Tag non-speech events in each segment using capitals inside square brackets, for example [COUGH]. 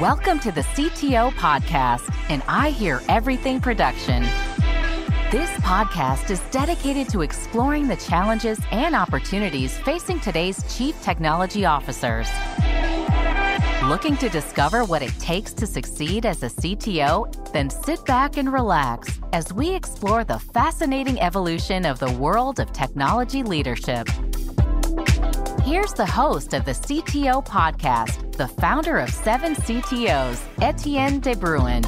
Welcome to the CTO Podcast, and I Hear Everything production. This podcast is dedicated to exploring the challenges and opportunities facing today's chief technology officers. Looking to discover what it takes to succeed as a CTO? Then sit back and relax as we explore the fascinating evolution of the world of technology leadership. Here's the host of the CTO podcast, the founder of Seven CTOs, Etienne de Bruin.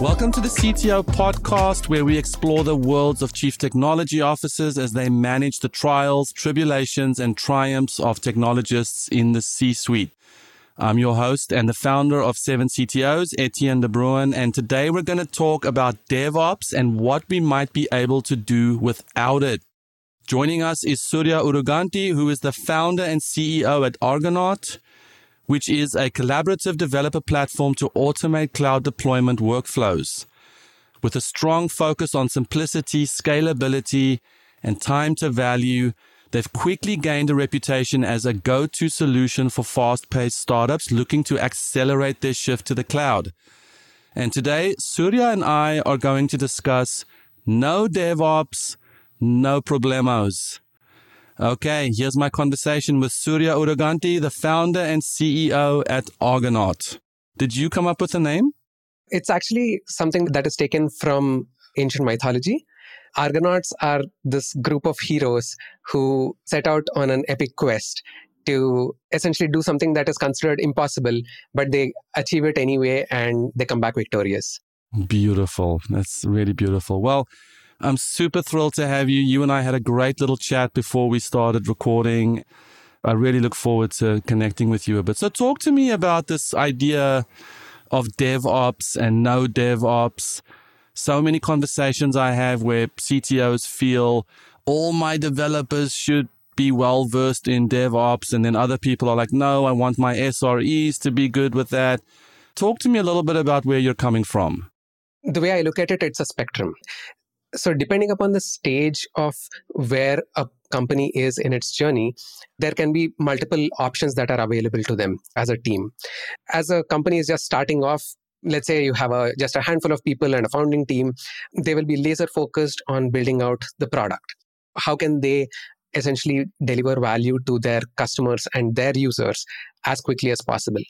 Welcome to the CTO podcast, where we explore the worlds of chief technology officers as they manage the trials, tribulations, and triumphs of technologists in the C suite. I'm your host and the founder of Seven CTOs, Etienne de Bruin, and today we're going to talk about DevOps and what we might be able to do without it. Joining us is Surya Oruganti, who is the founder and CEO at Argonaut, which is a collaborative developer platform to automate cloud deployment workflows. With a strong focus on simplicity, scalability, and time to value, they've quickly gained a reputation as a go to solution for fast paced startups looking to accelerate their shift to the cloud. And today, Surya and I are going to discuss no DevOps no problemos. Okay, here's my conversation with Surya Oruganti, the founder and CEO at Argonaut. Did you come up with a name? It's actually something that is taken from ancient mythology. Argonauts are this group of heroes who set out on an epic quest to essentially do something that is considered impossible, but they achieve it anyway and they come back victorious. Beautiful. That's really beautiful. Well, I'm super thrilled to have you. You and I had a great little chat before we started recording. I really look forward to connecting with you a bit. So, talk to me about this idea of DevOps and no DevOps. So many conversations I have where CTOs feel all my developers should be well versed in DevOps. And then other people are like, no, I want my SREs to be good with that. Talk to me a little bit about where you're coming from. The way I look at it, it's a spectrum so depending upon the stage of where a company is in its journey there can be multiple options that are available to them as a team. As a company is just starting off let's say you have a just a handful of people and a founding team they will be laser focused on building out the product. How can they essentially deliver value to their customers and their users as quickly as possible?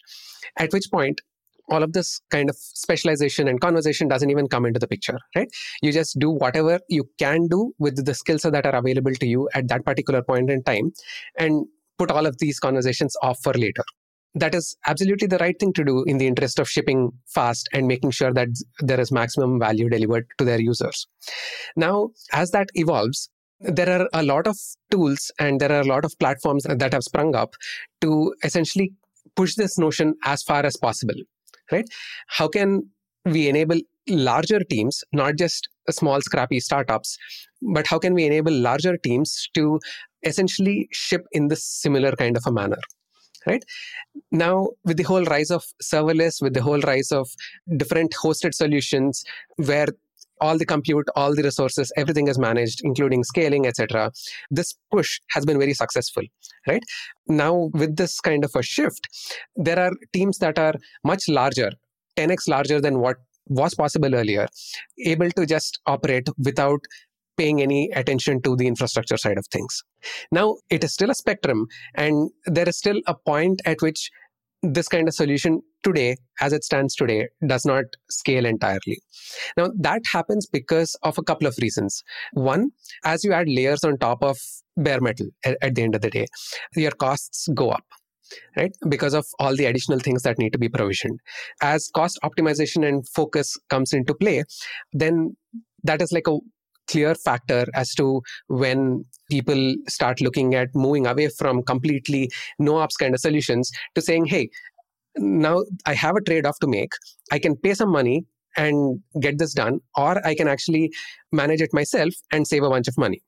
At which point all of this kind of specialization and conversation doesn't even come into the picture right? You just do whatever you can do with the skills that are available to you at that particular point in time and put all of these conversations off for later. That is absolutely the right thing to do in the interest of shipping fast and making sure that there is maximum value delivered to their users. Now as that evolves there are a lot of tools and there are a lot of platforms that have sprung up to essentially push this notion as far as possible right? How can we enable larger teams, not just small, scrappy startups, but how can we enable larger teams to essentially ship in this similar kind of a manner? Right now, with the whole rise of serverless, with the whole rise of different hosted solutions where all the compute all the resources everything is managed including scaling etc this push has been very successful right? Now with this kind of a shift there are teams that are much larger 10x larger than what was possible earlier able to just operate without paying any attention to the infrastructure side of things. Now it is still a spectrum and there is still a point at which this kind of solution today, as it stands today, does not scale entirely. Now, that happens because of a couple of reasons. One, as you add layers on top of bare metal at, the end of the day, your costs go up right because of all the additional things that need to be provisioned as cost optimization and focus comes into play then that is like a clear factor as to when people start looking at moving away from completely no ops kind of solutions to saying, hey, now I have a trade off to make. I can pay some money and get this done, or I can actually manage it myself and save a bunch of money.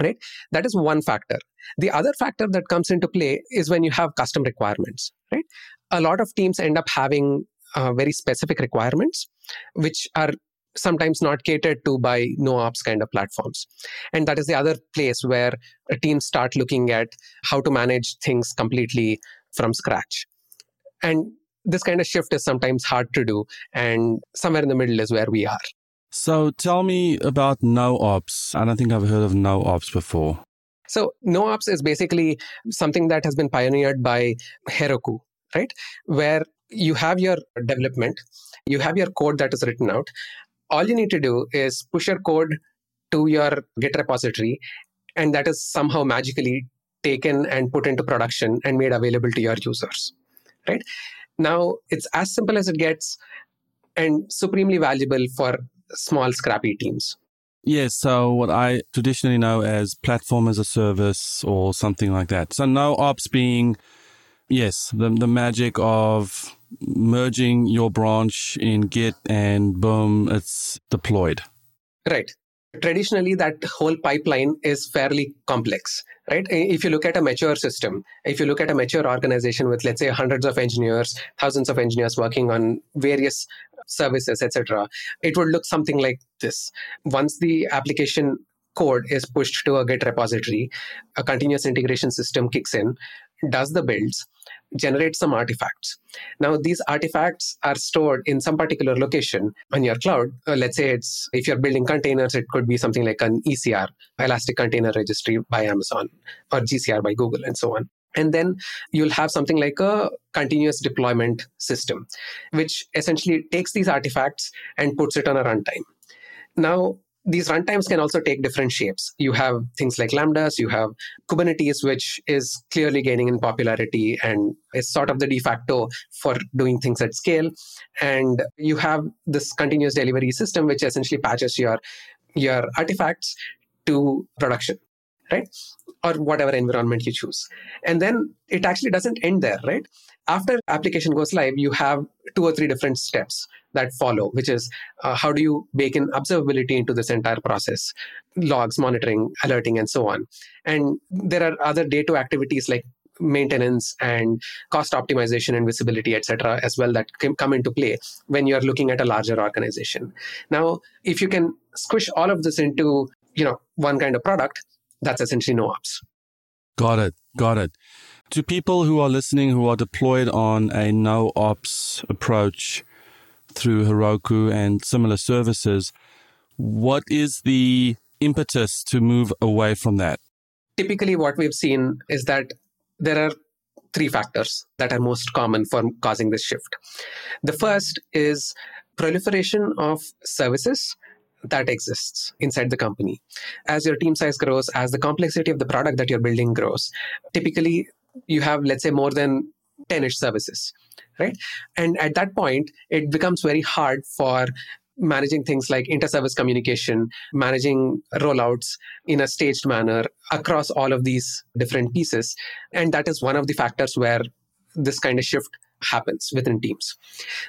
Right? That is one factor. The other factor that comes into play is when you have custom requirements. Right? A lot of teams end up having uh, very specific requirements, which are sometimes not catered to by no ops kind of platforms and that is the other place where teams start looking at how to manage things completely from scratch and this kind of shift is sometimes hard to do. And somewhere in the middle is where we are. So tell me about no ops. I don't think I've heard of no ops before. So no ops is basically something that has been pioneered by Heroku, right? Where you have your development, you have your code that is written out. All you need to do is push your code to your Git repository, and that is somehow magically taken and put into production and made available to your users, right? Now, it's as simple as it gets and supremely valuable for small, scrappy teams. Yes, so what I traditionally know as platform as a service or something like that. So no ops being Yes, the the magic of merging your branch in Git and boom, it's deployed. Right. Traditionally, that whole pipeline is fairly complex, right? If you look at a mature system, if you look at a mature organization with, let's say, hundreds of engineers, thousands of engineers working on various services, etc., it would look something like this. Once the application code is pushed to a Git repository, a continuous integration system kicks in, does the builds, generates some artifacts. Now, these artifacts are stored in some particular location on your cloud. Uh, let's say it's if you're building containers, it could be something like an ECR, Elastic Container Registry by Amazon, or GCR by Google, and so on. And then you'll have something like a continuous deployment system, which essentially takes these artifacts and puts it on a runtime. Now, these runtimes can also take different shapes. You have things like Lambdas, you have Kubernetes, which is clearly gaining in popularity and is sort of the de facto for doing things at scale. And you have this continuous delivery system, which essentially patches your, your artifacts to production, right? Or whatever environment you choose. And then it actually doesn't end there, right? After application goes live, you have two or three different steps that follow, which is uh, how do you bake in observability into this entire process, logs, monitoring, alerting, and so on. And there are other day two activities like maintenance and cost optimization and visibility etc as well that can come into play when you're looking at a larger organization now if you can squish all of this into you know one kind of product that's essentially no ops got it got it to people who are listening who are deployed on a no ops approach through Heroku and similar services, what is the impetus to move away from that? Typically, what we've seen is that there are three factors that are most common for causing this shift. The first is proliferation of services that exists inside the company. As your team size grows, as the complexity of the product that you're building grows, typically you have, let's say, more than 10 ish services, right? And at that point, it becomes very hard for managing things like inter-service communication, managing rollouts in a staged manner across all of these different pieces. And that is one of the factors where this kind of shift happens within teams.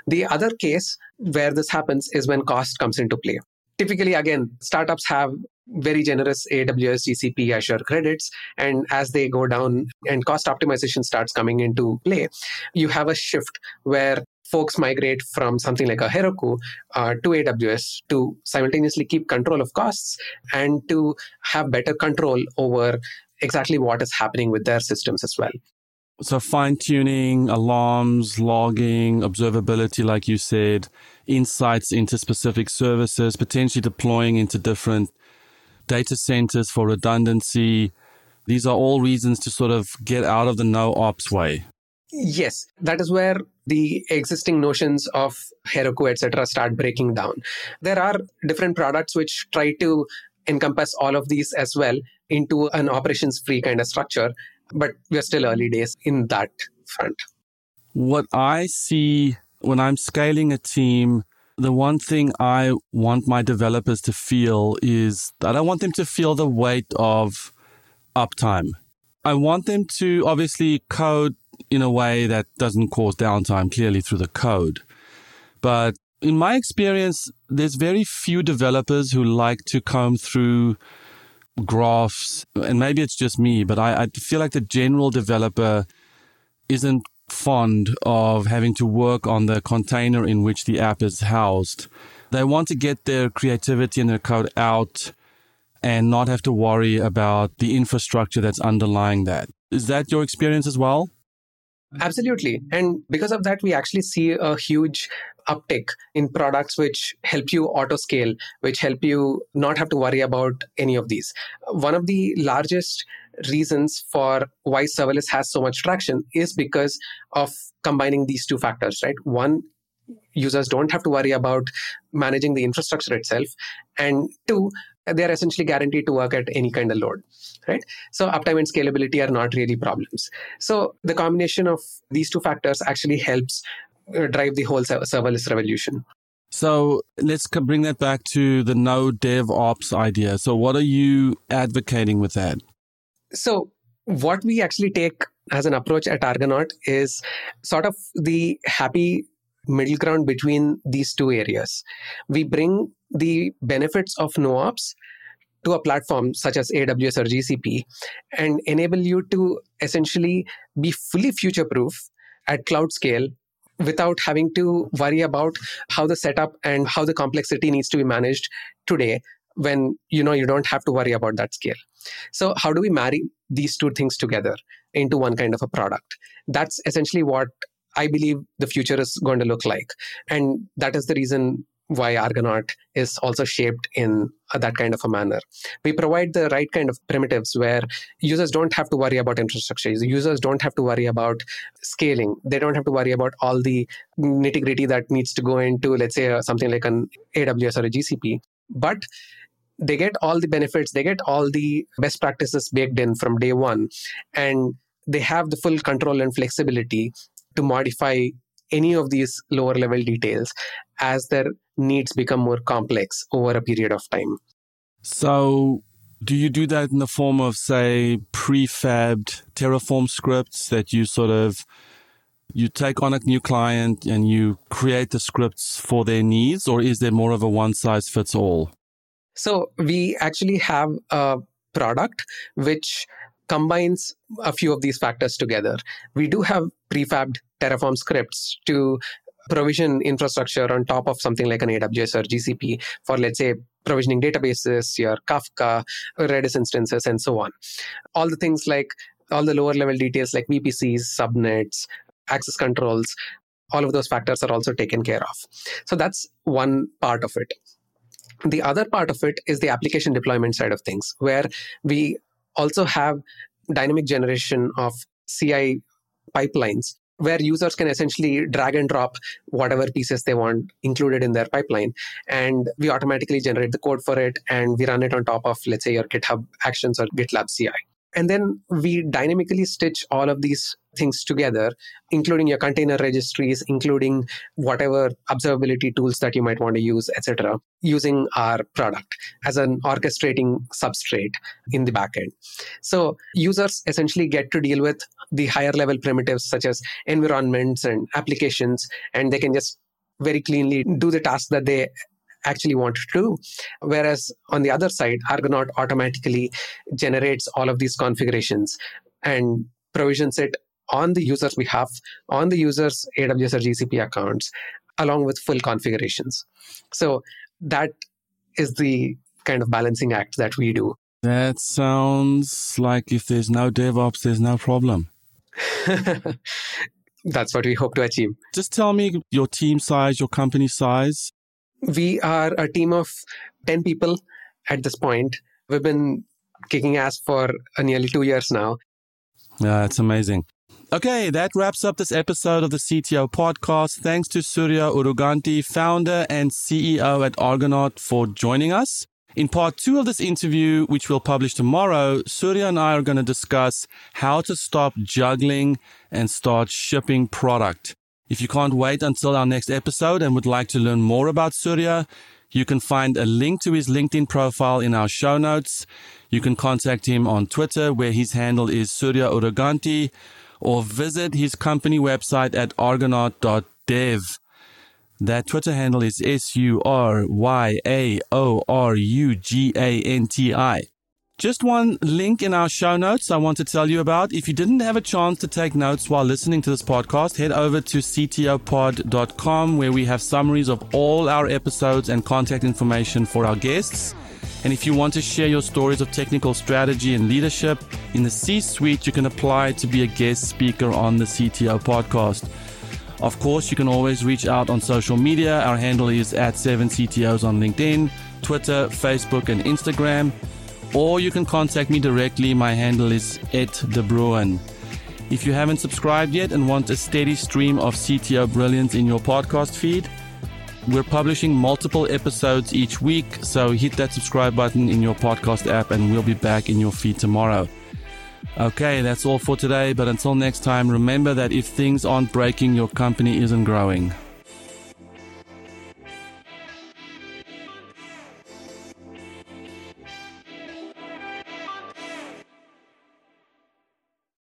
The other case where this happens is when cost comes into play. Typically, again, startups have very generous AWS, GCP, Azure credits. And as they go down and cost optimization starts coming into play, you have a shift where folks migrate from something like a Heroku uh, to AWS to simultaneously keep control of costs and to have better control over exactly what is happening with their systems as well. So, fine tuning, alarms, logging, observability, like you said, insights into specific services, potentially deploying into different data centers for redundancy. These are all reasons to sort of get out of the no ops way. Yes, that is where the existing notions of Heroku, etc., start breaking down. There are different products which try to encompass all of these as well into an operations free kind of structure, but we're still early days in that front. What I see when I'm scaling a team the one thing I want my developers to feel is that I want them to feel the weight of uptime. I want them to obviously code in a way that doesn't cause downtime clearly through the code. But in my experience, there's very few developers who like to comb through graphs, and maybe it's just me, but I, I feel like the general developer isn't fond of having to work on the container in which the app is housed. They want to get their creativity and their code out and not have to worry about the infrastructure that's underlying that. Is that your experience as well? Absolutely. And because of that, we actually see a huge uptick in products which help you auto scale, which help you not have to worry about any of these. One of the largest reasons for why serverless has so much traction is because of combining these two factors, right? One, users don't have to worry about managing the infrastructure itself. And two, they're essentially guaranteed to work at any kind of load right so uptime and scalability are not really problems so the combination of these two factors actually helps Uh, drive the whole serverless revolution so let's bring that back to the no DevOps idea. So, what are you advocating with that? So, what we actually take as an approach at Argonaut is sort of the happy middle ground between these two areas. We bring the benefits of no ops to a platform such as AWS or GCP and enable you to essentially be fully future proof at cloud scale without having to worry about how the setup and how the complexity needs to be managed today when you know you don't have to worry about that scale. So how do we marry these two things together into one kind of a product? That's essentially what i believe the future is going to look like. And that is the reason why Argonaut is also shaped in that kind of a manner. We provide the right kind of primitives where users don't have to worry about infrastructure. Users don't have to worry about scaling. They don't have to worry about all the nitty gritty that needs to go into, let's say, uh, something like an AWS or a GCP. But they get all the benefits, they get all the best practices baked in from day one, and they have the full control and flexibility to modify any of these lower level details as their needs become more complex over a period of time. So, do you do that in the form of, say, prefabbed Terraform scripts that you sort of you take on a new client and you create the scripts for their needs, or is there more of a one size fits all? So we actually have a product which combines a few of these factors together. We do have prefabbed Terraform scripts to provision infrastructure on top of something like an AWS or GCP for, let's say, provisioning databases, your Kafka, Redis instances, and so on. All the things like all the lower level details like VPCs, subnets, access controls, all of those factors are also taken care of. So that's one part of it. The other part of it is the application deployment side of things, where we also have dynamic generation of CI pipelines where users can essentially drag and drop whatever pieces they want included in their pipeline. And we automatically generate the code for it and we run it on top of, let's say, your GitHub Actions or GitLab CI. And then we dynamically stitch all of these things together, including your container registries, including whatever observability tools that you might want to use, etc., using our product as an orchestrating substrate in the backend. So users essentially get to deal with the higher level primitives such as environments and applications, and they can just very cleanly do the task that they actually want to do. Whereas on the other side, Argonaut automatically generates all of these configurations and provisions it on the user's behalf, on the user's AWS or GCP accounts, along with full configurations. So that is the kind of balancing act that we do. That sounds like if there's no DevOps, there's no problem. [LAUGHS] That's what we hope to achieve. Just tell me your team size, your company size. We are a team of 10 people at this point. We've been kicking ass for uh, nearly two years now. Yeah, it's amazing. Okay, that wraps up this episode of the CTO podcast. Thanks to Surya Oruganti, founder and CEO at Argonaut, for joining us. In part two of this interview, which we'll publish tomorrow, Surya and I are going to discuss how to stop juggling and start shipping product. If you can't wait until our next episode and would like to learn more about Surya, you can find a link to his LinkedIn profile in our show notes. You can contact him on Twitter, where his handle is Surya Oruganti, or visit his company website at argonaut.dev. That Twitter handle is S U R Y A O R U G A N T I. Just one link in our show notes I want to tell you about. If you didn't have a chance to take notes while listening to this podcast, head over to ctopod.com where we have summaries of all our episodes and contact information for our guests. And if you want to share your stories of technical strategy and leadership in the C suite, you can apply to be a guest speaker on the CTO podcast. Of course, you can always reach out on social media. Our handle is at 7CTOs on LinkedIn, Twitter, Facebook, and Instagram. Or you can contact me directly. My handle is at De Bruin. If you haven't subscribed yet and want a steady stream of CTO brilliance in your podcast feed, we're publishing multiple episodes each week, so hit that subscribe button in your podcast app and we'll be back in your feed tomorrow. Okay, that's all for today, but until next time, remember that if things aren't breaking, your company isn't growing.